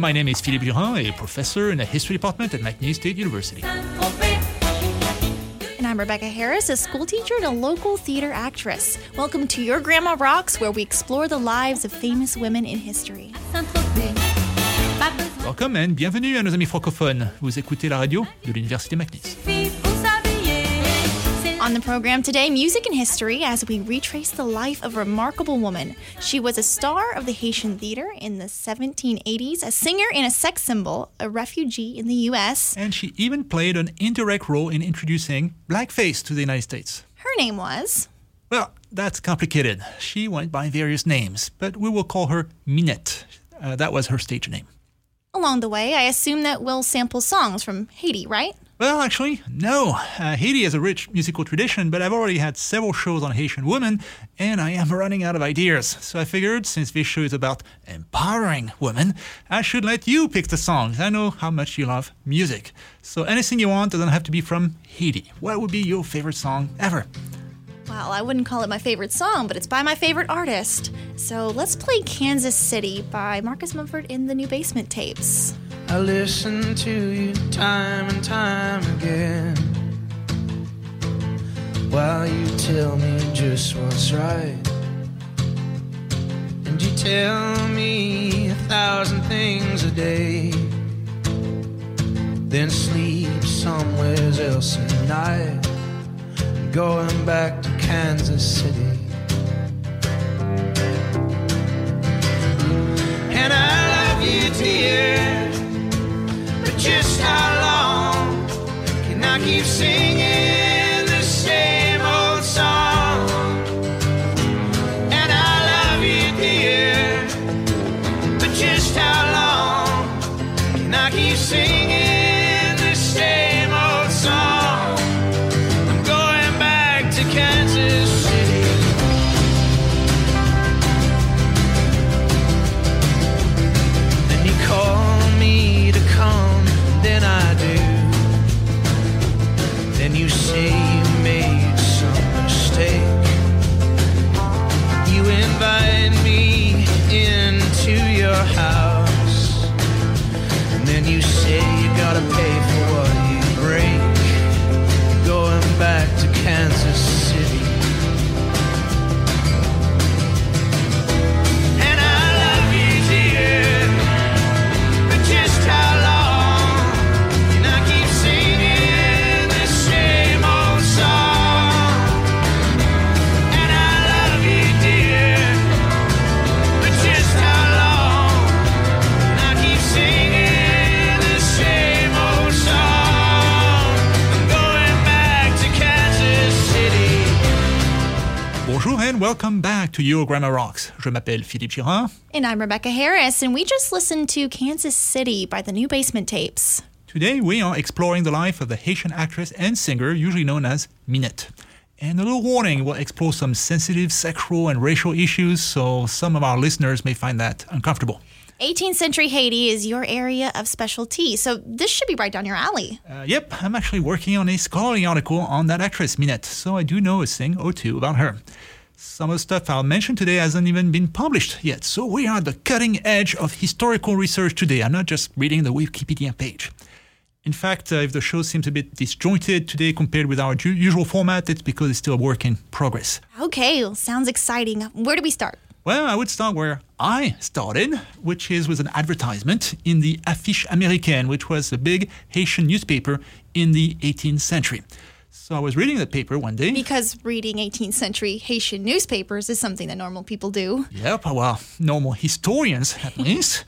my name is Philippe Girard, a professor in the history department at McNeese State University. And I'm Rebecca Harris, a school teacher and a local theater actress. Welcome to Your Grandma Rocks, where we explore the lives of famous women in history. Welcome and bienvenue à nos amis francophones. Vous écoutez la radio de l'Université McNeese. On the program today, music and history as we retrace the life of a remarkable woman. She was a star of the Haitian theater in the 1780s, a singer and a sex symbol, a refugee in the U.S. And she even played an indirect role in introducing blackface to the United States. Her name was. Well, that's complicated. She went by various names, but we will call her Minette. Uh, that was her stage name. Along the way, I assume that we'll sample songs from Haiti, right? Well, actually, no. Uh, Haiti has a rich musical tradition, but I've already had several shows on Haitian women, and I am running out of ideas. So I figured, since this show is about empowering women, I should let you pick the songs. I know how much you love music. So anything you want doesn't have to be from Haiti. What would be your favorite song ever? Well, I wouldn't call it my favorite song, but it's by my favorite artist. So let's play Kansas City by Marcus Mumford in the New Basement tapes. I listen to you time and time again while you tell me just what's right. And you tell me a thousand things a day, then sleep somewhere else at night. Going back to Kansas City. And I love you, dear. But just how long can I keep singing back to Your Grandma Rocks. Je m'appelle Philippe Girard. And I'm Rebecca Harris, and we just listened to Kansas City by the New Basement tapes. Today we are exploring the life of the Haitian actress and singer usually known as Minette. And a little warning, we'll explore some sensitive sexual and racial issues, so some of our listeners may find that uncomfortable. 18th century Haiti is your area of specialty, so this should be right down your alley. Uh, yep, I'm actually working on a scholarly article on that actress, Minette, so I do know a thing or two about her. Some of the stuff I'll mention today hasn't even been published yet, so we are at the cutting edge of historical research today. I'm not just reading the Wikipedia page. In fact, uh, if the show seems a bit disjointed today compared with our ju- usual format, it's because it's still a work in progress. Okay, well, sounds exciting. Where do we start? Well, I would start where I started, which is with an advertisement in the Affiche Américaine, which was a big Haitian newspaper in the 18th century. So I was reading the paper one day. Because reading 18th century Haitian newspapers is something that normal people do. Yep, uh, well, normal historians at least.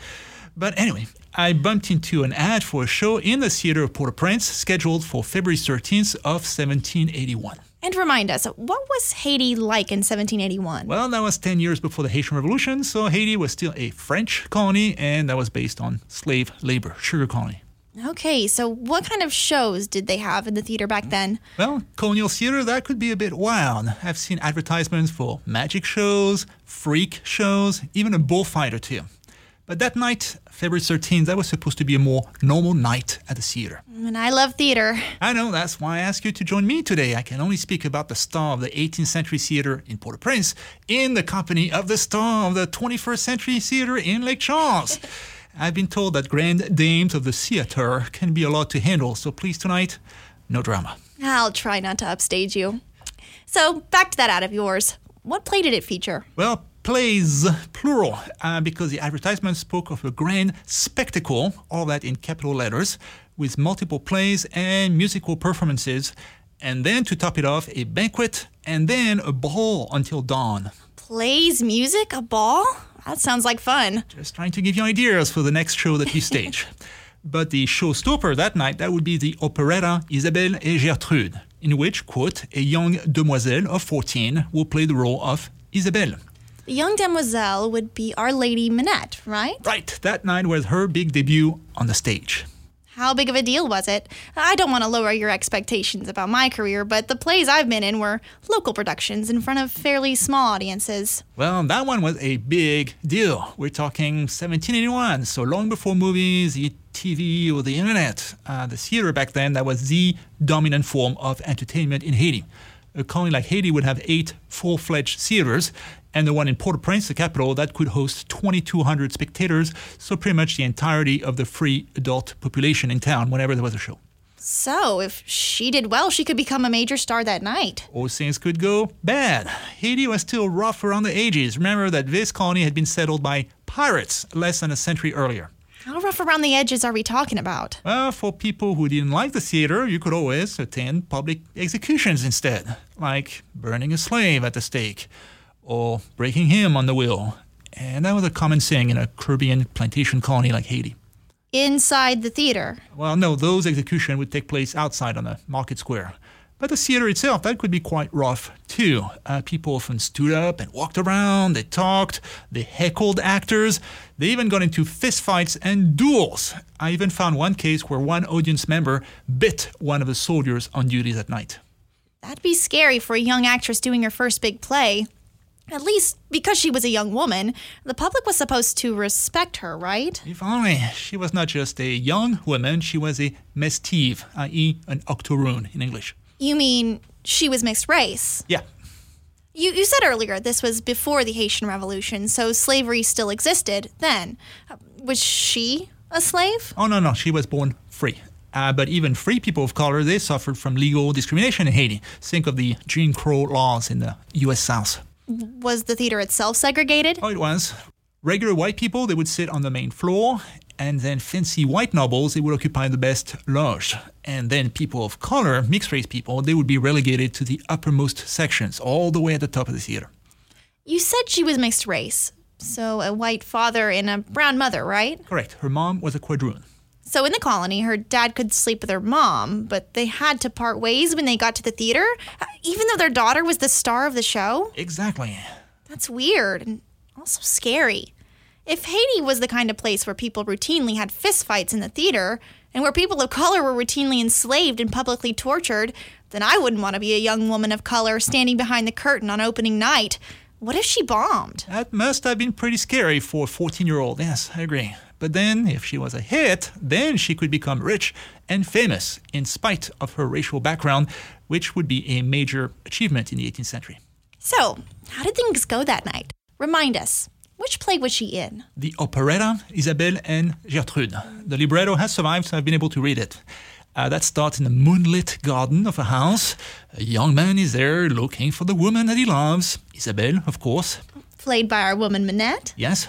But anyway, I bumped into an ad for a show in the theater of Port-au-Prince scheduled for February 13th of 1781. And remind us, what was Haiti like in 1781? Well, that was 10 years before the Haitian Revolution, so Haiti was still a French colony and that was based on slave labor, sugar colony. Okay, so what kind of shows did they have in the theater back then? Well, colonial theater, that could be a bit wild. I've seen advertisements for magic shows, freak shows, even a bullfight or two. But that night, February 13th, that was supposed to be a more normal night at the theater. And I love theater. I know, that's why I asked you to join me today. I can only speak about the star of the 18th century theater in Port au Prince in the company of the star of the 21st century theater in Lake Charles. I've been told that grand dames of the theater can be a lot to handle, so please tonight, no drama. I'll try not to upstage you. So, back to that ad of yours. What play did it feature? Well, plays, plural, uh, because the advertisement spoke of a grand spectacle, all that in capital letters, with multiple plays and musical performances, and then to top it off, a banquet, and then a ball until dawn. Plays, music, a ball? That sounds like fun. Just trying to give you ideas for the next show that we stage. But the showstopper that night, that would be the operetta Isabelle et Gertrude, in which, quote, a young demoiselle of 14 will play the role of Isabelle. The young demoiselle would be Our Lady Minette, right? Right, that night was her big debut on the stage. How big of a deal was it? I don't want to lower your expectations about my career, but the plays I've been in were local productions in front of fairly small audiences. Well, that one was a big deal. We're talking 1781, so long before movies, TV, or the internet. Uh, the theater back then, that was the dominant form of entertainment in Haiti. A colony like Haiti would have eight full fledged theaters, and the one in Port au Prince, the capital, that could host 2,200 spectators, so pretty much the entirety of the free adult population in town whenever there was a show. So, if she did well, she could become a major star that night. Or things could go bad. Haiti was still rough around the ages. Remember that this colony had been settled by pirates less than a century earlier. How rough around the edges are we talking about? Well, for people who didn't like the theater, you could always attend public executions instead, like burning a slave at the stake or breaking him on the wheel. And that was a common saying in a Caribbean plantation colony like Haiti. Inside the theater. Well, no, those executions would take place outside on the market square. But the theater itself, that could be quite rough too. Uh, people often stood up and walked around, they talked, they heckled actors, they even got into fistfights and duels. I even found one case where one audience member bit one of the soldiers on duty that night. That'd be scary for a young actress doing her first big play. At least because she was a young woman, the public was supposed to respect her, right? If only she was not just a young woman, she was a mestive, i.e., an octoroon in English. You mean she was mixed race? Yeah, You, you said earlier this was before the Haitian Revolution, so slavery still existed then. Uh, Was she a slave? Oh, no, no, she was born free. Uh, but even free people of color, they suffered from legal discrimination in Haiti. Think of the Jim Crow laws in the U.S. South. Was the theater itself segregated? Oh, it was. Regular white people, they would sit on the main floor, and then fancy white nobles, they would occupy the best loge. And then people of color, mixed race people, they would be relegated to the uppermost sections, all the way at the top of the theater. You said she was mixed race. So a white father and a brown mother, right? Correct. Her mom was a quadroon. So in the colony, her dad could sleep with her mom, but they had to part ways when they got to the theater, uh, even though their daughter was the star of the show. Exactly. That's weird and also scary. If Haiti was the kind of place where people routinely had fistfights in the theater, and where people of color were routinely enslaved and publicly tortured, then I wouldn't want to be a young woman of color standing behind the curtain on opening night. What if she bombed? That must have been pretty scary for a 14 year old. Yes, I agree. But then, if she was a hit, then she could become rich and famous in spite of her racial background, which would be a major achievement in the 18th century. So, how did things go that night? Remind us, which play was she in? The operetta Isabelle and Gertrude. The libretto has survived, so I've been able to read it. Uh, that starts in the moonlit garden of a house. A young man is there looking for the woman that he loves. Isabelle, of course. Played by our woman Minette? Yes,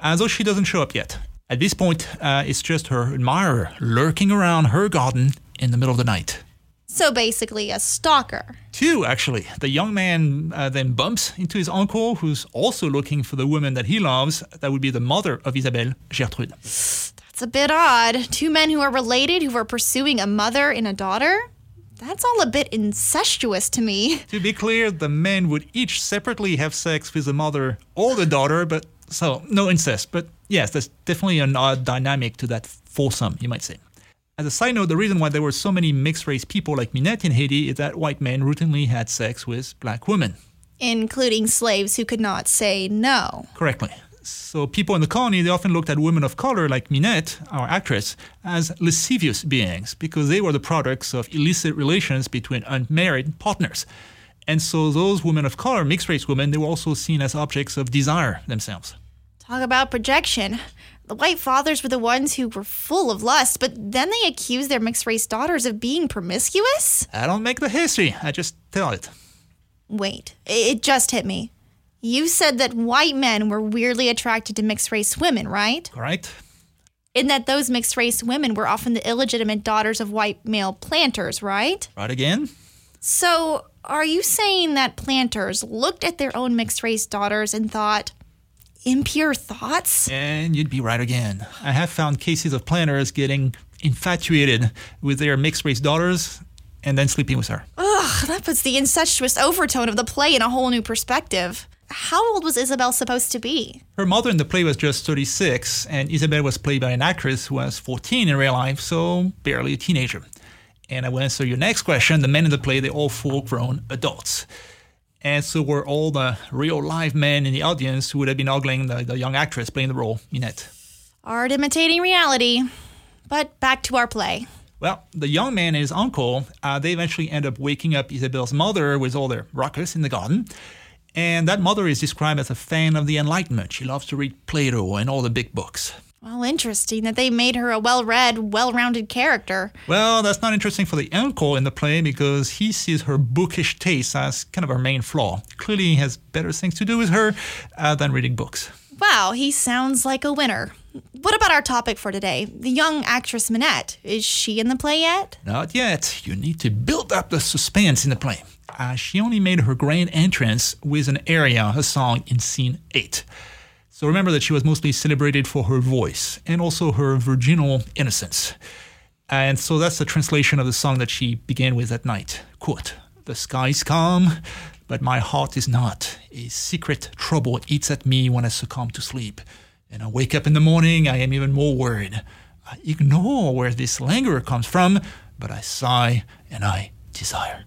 as though she doesn't show up yet. At this point, uh, it's just her admirer lurking around her garden in the middle of the night. So basically, a stalker. Two, actually. The young man uh, then bumps into his uncle, who's also looking for the woman that he loves. That would be the mother of Isabelle, Gertrude. That's a bit odd. Two men who are related who are pursuing a mother and a daughter? That's all a bit incestuous to me. To be clear, the men would each separately have sex with the mother or the daughter, but so no incest. But yes, there's definitely an odd dynamic to that foursome, you might say. As a side note, the reason why there were so many mixed race people like Minette in Haiti is that white men routinely had sex with black women. Including slaves who could not say no. Correctly. So people in the colony, they often looked at women of color like Minette, our actress, as lascivious beings because they were the products of illicit relations between unmarried partners. And so those women of color, mixed race women, they were also seen as objects of desire themselves. Talk about projection. The white fathers were the ones who were full of lust, but then they accused their mixed race daughters of being promiscuous? I don't make the history, I just tell it. Wait, it just hit me. You said that white men were weirdly attracted to mixed race women, right? Correct? And that those mixed race women were often the illegitimate daughters of white male planters, right? Right again? So, are you saying that planters looked at their own mixed race daughters and thought, impure thoughts? And you'd be right again. I have found cases of planners getting infatuated with their mixed race daughters and then sleeping with her. Ugh, that puts the incestuous overtone of the play in a whole new perspective. How old was Isabel supposed to be? Her mother in the play was just 36, and Isabel was played by an actress who was 14 in real life, so barely a teenager. And I will answer your next question. The men in the play, they're all full grown adults. And so were all the real live men in the audience who would have been ogling the, the young actress playing the role, Minette. Art imitating reality. But back to our play. Well, the young man and his uncle, uh, they eventually end up waking up Isabel's mother with all their ruckus in the garden. And that mother is described as a fan of the Enlightenment. She loves to read Plato and all the big books. Well, interesting that they made her a well read, well rounded character. Well, that's not interesting for the uncle in the play because he sees her bookish taste as kind of her main flaw. Clearly, he has better things to do with her uh, than reading books. Wow, he sounds like a winner. What about our topic for today? The young actress Minette. Is she in the play yet? Not yet. You need to build up the suspense in the play. Uh, she only made her grand entrance with an aria, a song in scene 8. So remember that she was mostly celebrated for her voice and also her virginal innocence. And so that's the translation of the song that she began with that night. Quote, The sky's calm, but my heart is not. A secret trouble eats at me when I succumb to sleep. And I wake up in the morning, I am even more worried. I ignore where this languor comes from, but I sigh and I desire.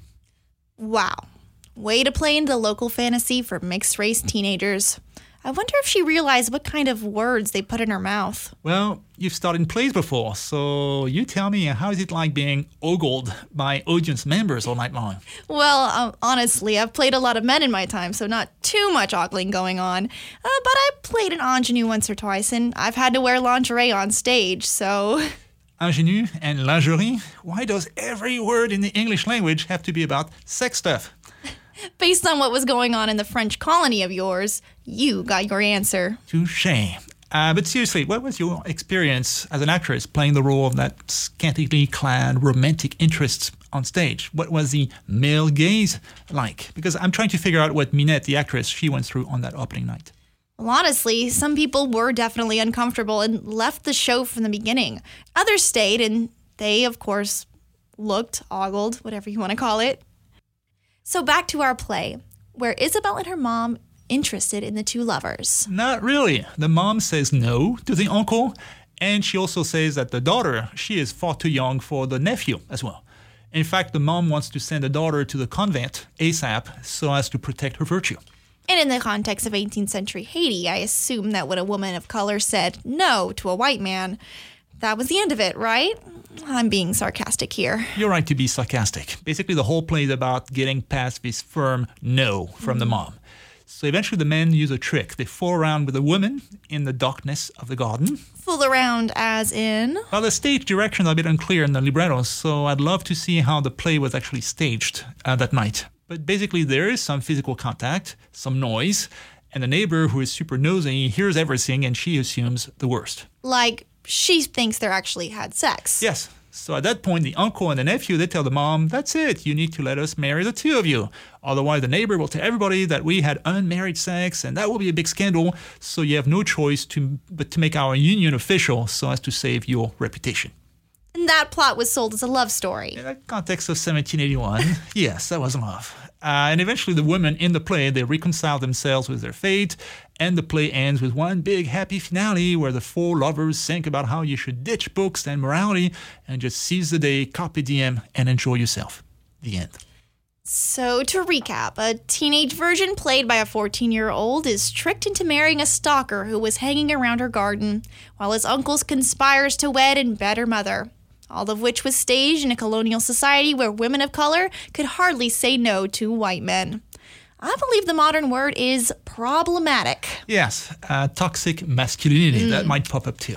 Wow. Way to play into local fantasy for mixed race teenagers. I wonder if she realized what kind of words they put in her mouth. Well, you've starred in plays before, so you tell me how is it like being ogled by audience members all night long? Well, um, honestly, I've played a lot of men in my time, so not too much ogling going on. Uh, but I played an ingenue once or twice, and I've had to wear lingerie on stage, so. Ingenue and lingerie? Why does every word in the English language have to be about sex stuff? Based on what was going on in the French colony of yours, you got your answer. Touche. Uh, but seriously, what was your experience as an actress playing the role of that scantily clad romantic interest on stage? What was the male gaze like? Because I'm trying to figure out what Minette, the actress, she went through on that opening night. Well, honestly, some people were definitely uncomfortable and left the show from the beginning. Others stayed, and they, of course, looked, ogled, whatever you want to call it. So back to our play, where Isabel and her mom interested in the two lovers. Not really. The mom says no to the uncle, and she also says that the daughter, she is far too young for the nephew as well. In fact, the mom wants to send the daughter to the convent ASAP so as to protect her virtue. And in the context of 18th century Haiti, I assume that when a woman of color said no to a white man, that was the end of it, right? I'm being sarcastic here. You're right to be sarcastic. Basically, the whole play is about getting past this firm no from the mom. So eventually, the men use a trick. They fool around with the woman in the darkness of the garden. Fool around as in. Well, the stage direction is a bit unclear in the libretto, so I'd love to see how the play was actually staged uh, that night. But basically, there is some physical contact, some noise, and the neighbor who is super nosy hears everything and she assumes the worst. Like, she thinks they're actually had sex. Yes. So at that point, the uncle and the nephew they tell the mom, "That's it. You need to let us marry the two of you. Otherwise, the neighbor will tell everybody that we had unmarried sex, and that will be a big scandal. So you have no choice to but to make our union official, so as to save your reputation." And that plot was sold as a love story. In the context of 1781, yes, that was love. Uh, and eventually, the women in the play they reconcile themselves with their fate, and the play ends with one big happy finale where the four lovers think about how you should ditch books and morality and just seize the day, carpe diem, and enjoy yourself. The end. So, to recap, a teenage version played by a 14 year old is tricked into marrying a stalker who was hanging around her garden, while his uncle conspires to wed and bed her mother. All of which was staged in a colonial society where women of color could hardly say no to white men. I believe the modern word is problematic. Yes, uh, toxic masculinity, that might pop up too.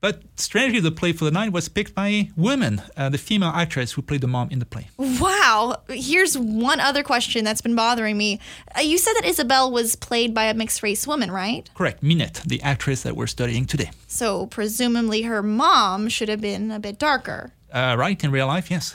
But strangely, the play for the night was picked by a woman, uh, the female actress who played the mom in the play. Wow. Here's one other question that's been bothering me. Uh, you said that Isabel was played by a mixed race woman, right? Correct, Minette, the actress that we're studying today. So presumably her mom should have been a bit darker. Uh, right, in real life, yes.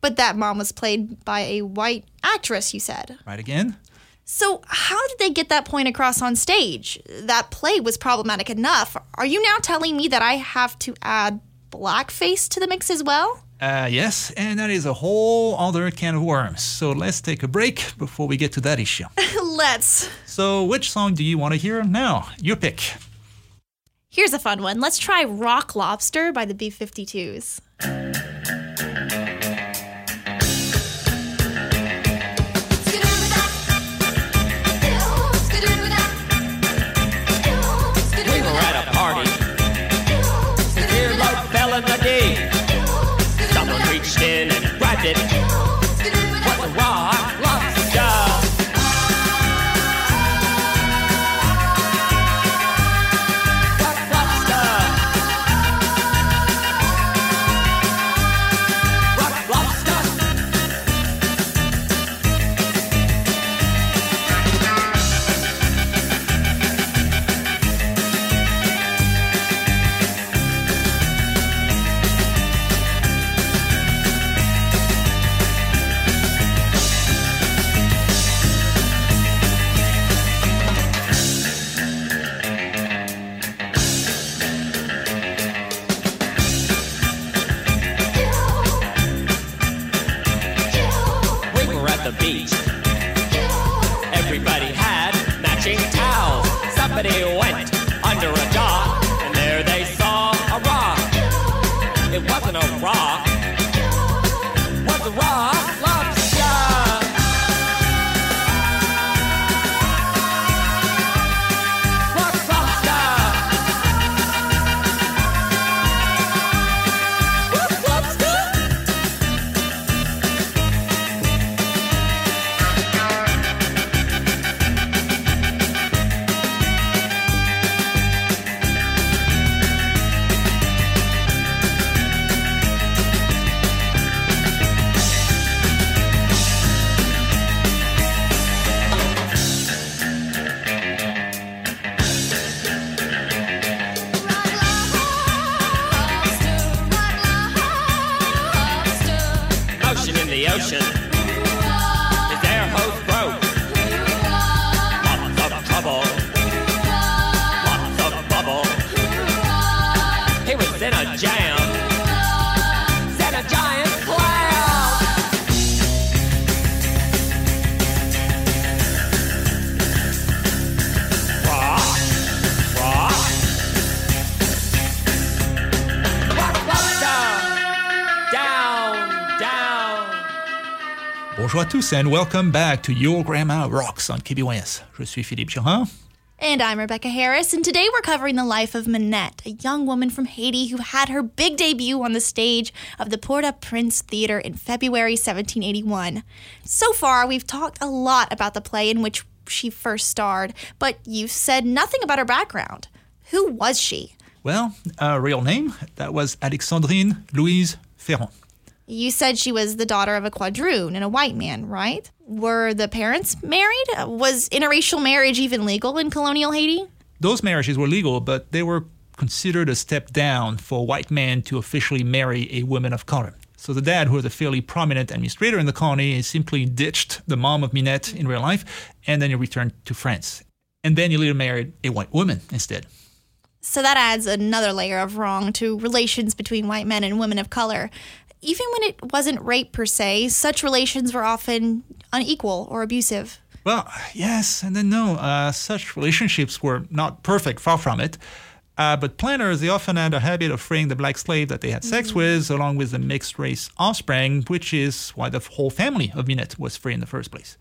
But that mom was played by a white actress, you said. Right again. So, how did they get that point across on stage? That play was problematic enough. Are you now telling me that I have to add blackface to the mix as well? Uh, yes, and that is a whole other can of worms. So let's take a break before we get to that issue. Let's. so, which song do you want to hear now? Your pick. Here's a fun one. Let's try Rock Lobster by the B 52s. Tous and welcome back to Your Grandma Rocks on KBYS. Je suis Philippe Girard. And I'm Rebecca Harris, and today we're covering the life of Minette, a young woman from Haiti who had her big debut on the stage of the Port au Prince Theater in February 1781. So far, we've talked a lot about the play in which she first starred, but you've said nothing about her background. Who was she? Well, a real name, that was Alexandrine Louise Ferrand. You said she was the daughter of a quadroon and a white man, right? Were the parents married? Was interracial marriage even legal in colonial Haiti? Those marriages were legal, but they were considered a step down for a white man to officially marry a woman of color. So the dad, who was a fairly prominent administrator in the colony, simply ditched the mom of Minette in real life, and then he returned to France. And then he later married a white woman instead. So that adds another layer of wrong to relations between white men and women of color. Even when it wasn't rape per se, such relations were often unequal or abusive. Well, yes, and then no. Uh, such relationships were not perfect, far from it. Uh, but planters, they often had a habit of freeing the black slave that they had sex with, along with the mixed race offspring, which is why the whole family of Minette was free in the first place.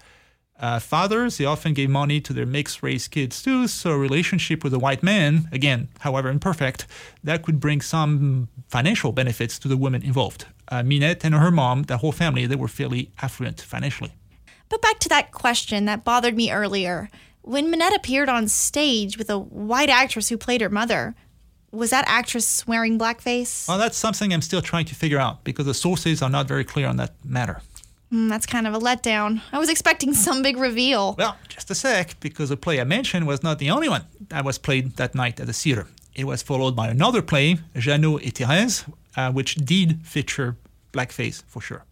Uh, fathers, they often gave money to their mixed race kids too, so a relationship with a white man, again, however imperfect, that could bring some financial benefits to the women involved. Uh, Minette and her mom, the whole family, they were fairly affluent financially. But back to that question that bothered me earlier. When Minette appeared on stage with a white actress who played her mother, was that actress wearing blackface? Well, that's something I'm still trying to figure out because the sources are not very clear on that matter. Hmm, that's kind of a letdown. I was expecting some big reveal. Well, just a sec, because the play I mentioned was not the only one that was played that night at the theater. It was followed by another play, Jeannot et Thérèse, uh, which did feature blackface for sure.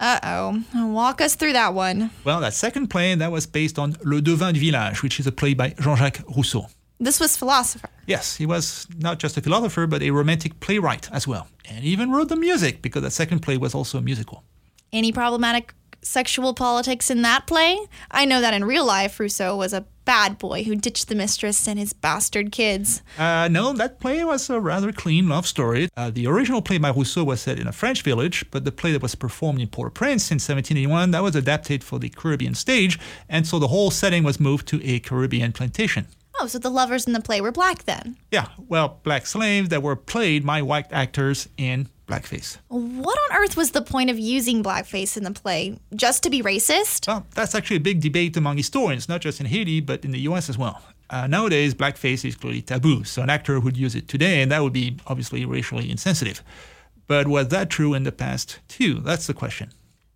Uh oh. Walk us through that one. Well, that second play that was based on Le Devin du Village, which is a play by Jean-Jacques Rousseau. This was philosopher. Yes, he was not just a philosopher, but a romantic playwright as well, and even wrote the music because that second play was also a musical. Any problematic sexual politics in that play? I know that in real life, Rousseau was a bad boy who ditched the mistress and his bastard kids. Uh, no, that play was a rather clean love story. Uh, the original play by Rousseau was set in a French village, but the play that was performed in Port-au-Prince in 1781 that was adapted for the Caribbean stage, and so the whole setting was moved to a Caribbean plantation. Oh, so the lovers in the play were black then? Yeah, well, black slaves that were played by white actors in blackface. What on earth was the point of using blackface in the play? Just to be racist? Well, that's actually a big debate among historians, not just in Haiti, but in the US as well. Uh, nowadays, blackface is clearly taboo, so an actor would use it today, and that would be obviously racially insensitive. But was that true in the past too? That's the question.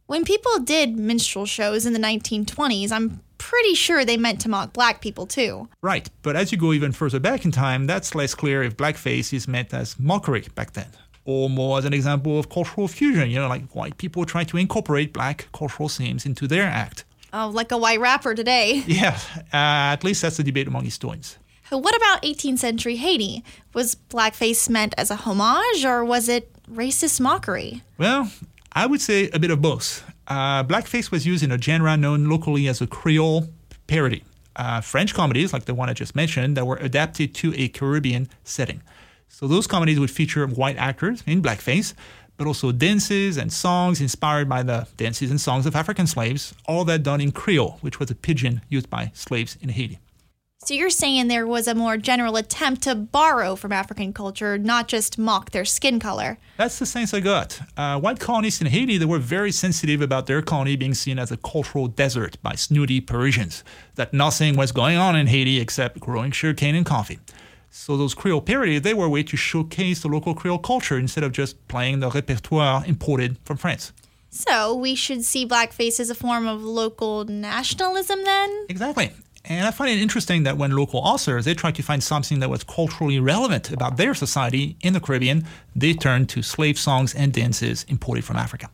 When people did minstrel shows in the 1920s, I'm pretty sure they meant to mock black people too. Right, but as you go even further back in time, that's less clear if blackface is meant as mockery back then, or more as an example of cultural fusion, you know, like white people trying to incorporate black cultural themes into their act. Oh, like a white rapper today. Yeah, uh, at least that's the debate among historians. What about 18th century Haiti? Was blackface meant as a homage or was it racist mockery? Well, I would say a bit of both. Uh, blackface was used in a genre known locally as a Creole parody. Uh, French comedies, like the one I just mentioned, that were adapted to a Caribbean setting. So those comedies would feature white actors in blackface, but also dances and songs inspired by the dances and songs of African slaves, all that done in Creole, which was a pidgin used by slaves in Haiti. So you're saying there was a more general attempt to borrow from African culture, not just mock their skin color. That's the sense I got. Uh, white colonists in Haiti, they were very sensitive about their colony being seen as a cultural desert by snooty Parisians, that nothing was going on in Haiti except growing sugarcane and coffee. So those Creole parodies, they were a way to showcase the local Creole culture instead of just playing the repertoire imported from France. So we should see blackface as a form of local nationalism then? Exactly. And I find it interesting that when local authors they tried to find something that was culturally relevant about their society in the Caribbean, they turned to slave songs and dances imported from Africa.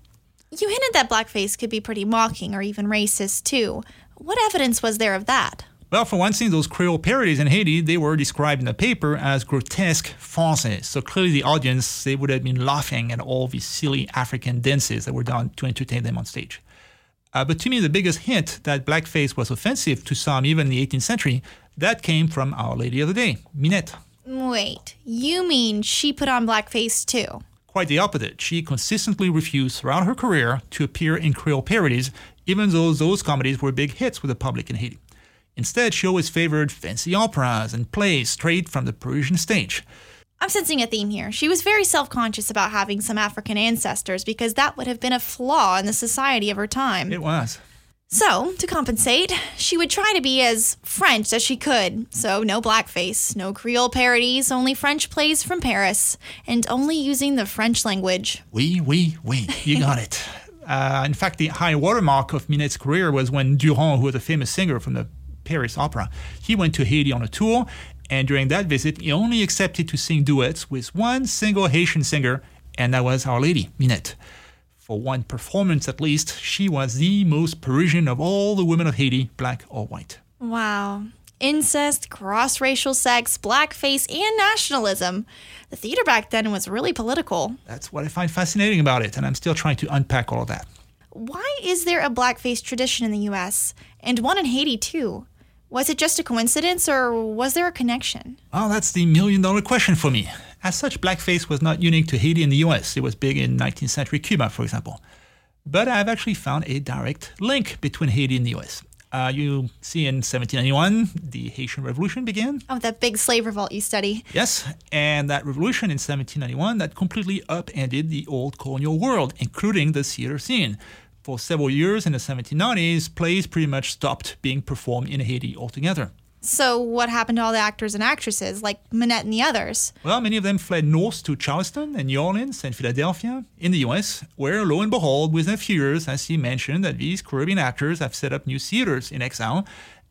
You hinted that blackface could be pretty mocking or even racist too. What evidence was there of that? Well, for one thing, those Creole parodies in Haiti, they were described in the paper as grotesque farces. So clearly the audience, they would have been laughing at all these silly African dances that were done to entertain them on stage. Uh, but to me, the biggest hint that blackface was offensive to some even in the 18th century, that came from Our Lady of the Day, Minette. Wait, you mean she put on blackface too? Quite the opposite. She consistently refused throughout her career to appear in Creole parodies, even though those comedies were big hits with the public in Haiti. Instead, she always favored fancy operas and plays straight from the Parisian stage. I'm sensing a theme here. She was very self conscious about having some African ancestors because that would have been a flaw in the society of her time. It was. So, to compensate, she would try to be as French as she could. So, no blackface, no Creole parodies, only French plays from Paris, and only using the French language. Oui, oui, oui. You got it. Uh, in fact, the high watermark of Minette's career was when Durand, who was a famous singer from the Paris Opera, he went to Haiti on a tour, and during that visit, he only accepted to sing duets with one single Haitian singer, and that was Our Lady, Minette. For one performance at least, she was the most Parisian of all the women of Haiti, black or white. Wow. Incest, cross racial sex, blackface, and nationalism. The theater back then was really political. That's what I find fascinating about it, and I'm still trying to unpack all of that. Why is there a blackface tradition in the US and one in Haiti too? Was it just a coincidence or was there a connection? Well, that's the million dollar question for me. As such, blackface was not unique to Haiti and the US. It was big in 19th century Cuba, for example. But I've actually found a direct link between Haiti and the US. Uh, you see, in 1791, the Haitian Revolution began. Oh, that big slave revolt you study. Yes, and that revolution in 1791 that completely upended the old colonial world, including the theater scene. For several years in the 1790s, plays pretty much stopped being performed in Haiti altogether. So, what happened to all the actors and actresses, like Minette and the others? Well, many of them fled north to Charleston and New Orleans and Philadelphia in the US, where lo and behold, within a few years, as he mentioned, that these Caribbean actors have set up new theaters in exile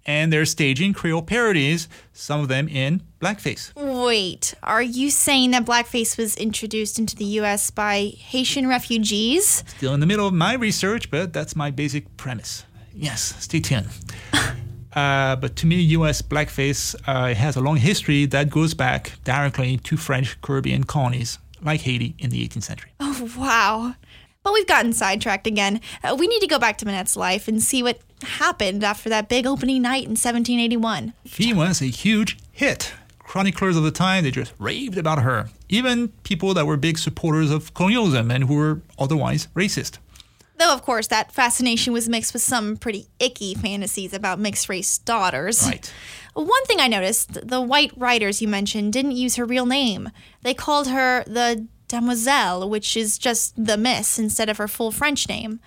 and they're staging Creole parodies, some of them in blackface. Wait, are you saying that blackface was introduced into the US by Haitian refugees? Still in the middle of my research, but that's my basic premise. Yes, stay tuned. Uh, but to me, U.S. blackface uh, has a long history that goes back directly to French Caribbean colonies like Haiti in the 18th century. Oh, wow. But we've gotten sidetracked again. Uh, we need to go back to Minette's life and see what happened after that big opening night in 1781. She was a huge hit. Chroniclers of the time, they just raved about her. Even people that were big supporters of colonialism and who were otherwise racist. Though, of course, that fascination was mixed with some pretty icky fantasies about mixed race daughters. Right. One thing I noticed the white writers you mentioned didn't use her real name. They called her the Demoiselle, which is just the Miss instead of her full French name.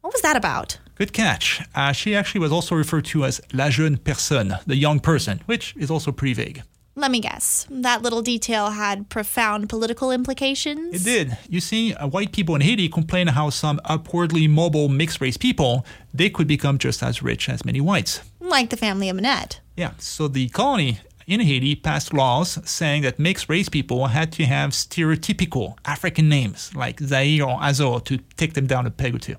What was that about? Good catch. Uh, she actually was also referred to as la jeune personne, the young person, which is also pretty vague. Let me guess. That little detail had profound political implications? It did. You see, uh, white people in Haiti complain how some upwardly mobile mixed race people they could become just as rich as many whites. Like the family of Minette. Yeah. So the colony in Haiti passed laws saying that mixed race people had to have stereotypical African names like Zaire or Azor to take them down a peg or two.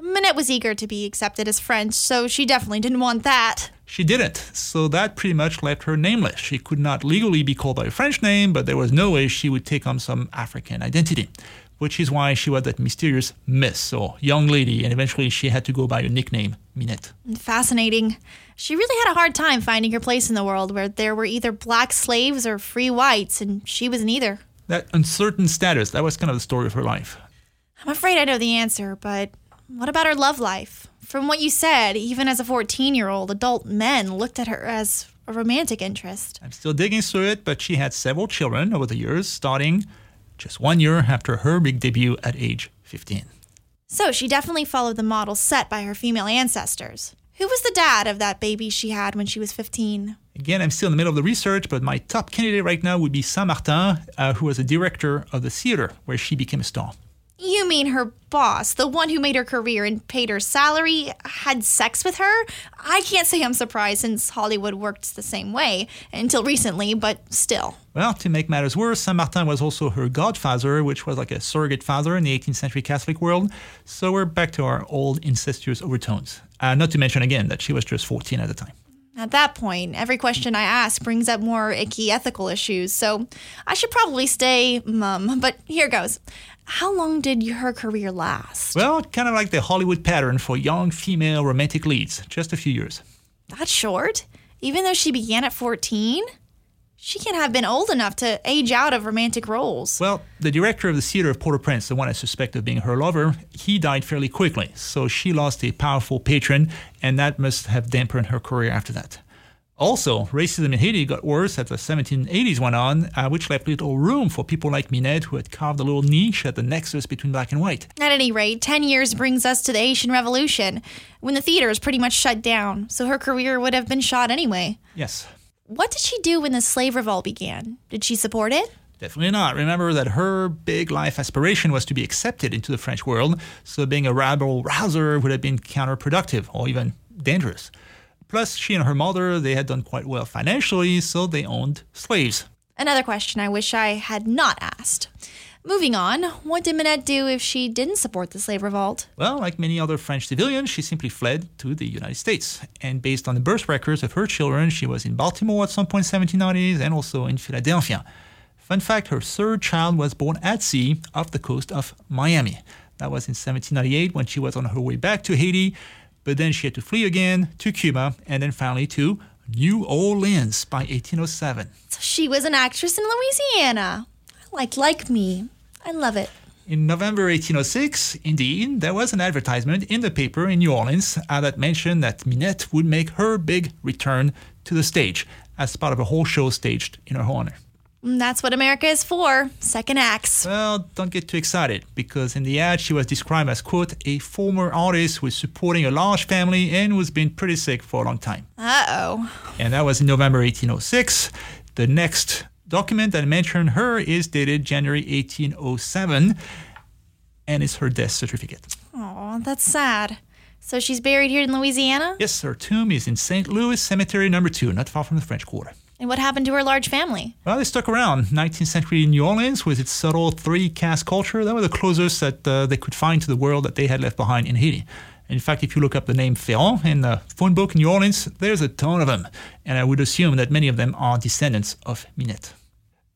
Minette was eager to be accepted as French, so she definitely didn't want that. She didn't, so that pretty much left her nameless. She could not legally be called by a French name, but there was no way she would take on some African identity, which is why she was that mysterious miss or young lady, and eventually she had to go by a nickname, Minette. Fascinating. She really had a hard time finding her place in the world where there were either black slaves or free whites, and she was neither. That uncertain status, that was kind of the story of her life. I'm afraid I know the answer, but what about her love life? From what you said, even as a 14 year old, adult men looked at her as a romantic interest. I'm still digging through it, but she had several children over the years, starting just one year after her big debut at age 15. So she definitely followed the model set by her female ancestors. Who was the dad of that baby she had when she was 15? Again, I'm still in the middle of the research, but my top candidate right now would be Saint Martin, uh, who was a director of the theater where she became a star. You mean her boss, the one who made her career and paid her salary, had sex with her? I can't say I'm surprised since Hollywood worked the same way until recently, but still. Well, to make matters worse, Saint Martin was also her godfather, which was like a surrogate father in the 18th century Catholic world. So we're back to our old incestuous overtones. Uh, not to mention again that she was just 14 at the time. At that point, every question I ask brings up more icky ethical issues, so I should probably stay mum. But here goes. How long did her career last? Well, kind of like the Hollywood pattern for young female romantic leads, just a few years. That's short? Even though she began at 14? She can't have been old enough to age out of romantic roles. Well, the director of the theater of Port-au-Prince, the one I suspect of being her lover, he died fairly quickly, so she lost a powerful patron, and that must have dampened her career after that. Also, racism in Haiti got worse as the 1780s went on, uh, which left little room for people like Minette, who had carved a little niche at the nexus between black and white. At any rate, 10 years brings us to the Haitian Revolution, when the theater is pretty much shut down, so her career would have been shot anyway. Yes, What did she do when the slave revolt began? Did she support it? Definitely not. Remember that her big life aspiration was to be accepted into the French world, so being a rabble rouser would have been counterproductive or even dangerous. Plus, she and her mother, they had done quite well financially, so they owned slaves. Another question I wish I had not asked. Moving on, what did Minette do if she didn't support the slave revolt? Well, like many other French civilians, she simply fled to the United States. And based on the birth records of her children, she was in Baltimore at some point in 1790s and also in Philadelphia. Fun fact, her third child was born at sea off the coast of Miami. That was in 1798 when she was on her way back to Haiti, but then she had to flee again to Cuba and then finally to New Orleans by 1807. So she was an actress in Louisiana. Like like me. I love it. In November 1806, indeed, there was an advertisement in the paper in New Orleans uh, that mentioned that Minette would make her big return to the stage as part of a whole show staged in her honor. That's what America is for second acts. Well, don't get too excited because in the ad she was described as, quote, a former artist who is supporting a large family and who's been pretty sick for a long time. Uh oh. And that was in November 1806. The next document that mentioned her is dated January 1807 and it's her death certificate. Oh, that's sad. So she's buried here in Louisiana? Yes, her tomb is in St. Louis Cemetery number 2, not far from the French Quarter. And what happened to her large family? Well, they stuck around. 19th century New Orleans with its subtle three caste culture, that was the closest that uh, they could find to the world that they had left behind in Haiti. In fact, if you look up the name Ferrand in the phone book in New Orleans, there's a ton of them. And I would assume that many of them are descendants of Minette.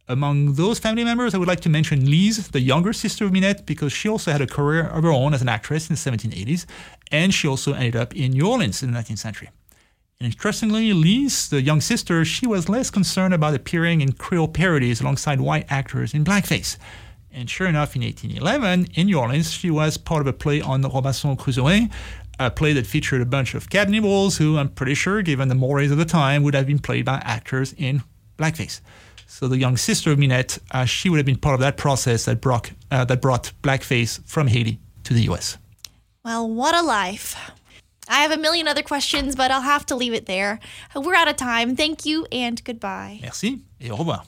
Among those family members, I would like to mention Lise, the younger sister of Minette, because she also had a career of her own as an actress in the 1780s, and she also ended up in New Orleans in the 19th century. And interestingly, Lise, the young sister, she was less concerned about appearing in Creole parodies alongside white actors in blackface. And sure enough, in 1811, in New Orleans, she was part of a play on Robinson Crusoe, a play that featured a bunch of cannibals who, I'm pretty sure, given the mores of the time, would have been played by actors in blackface. So the young sister of Minette, uh, she would have been part of that process that brought, uh, that brought blackface from Haiti to the U.S. Well, what a life. I have a million other questions, but I'll have to leave it there. We're out of time. Thank you and goodbye. Merci et au revoir.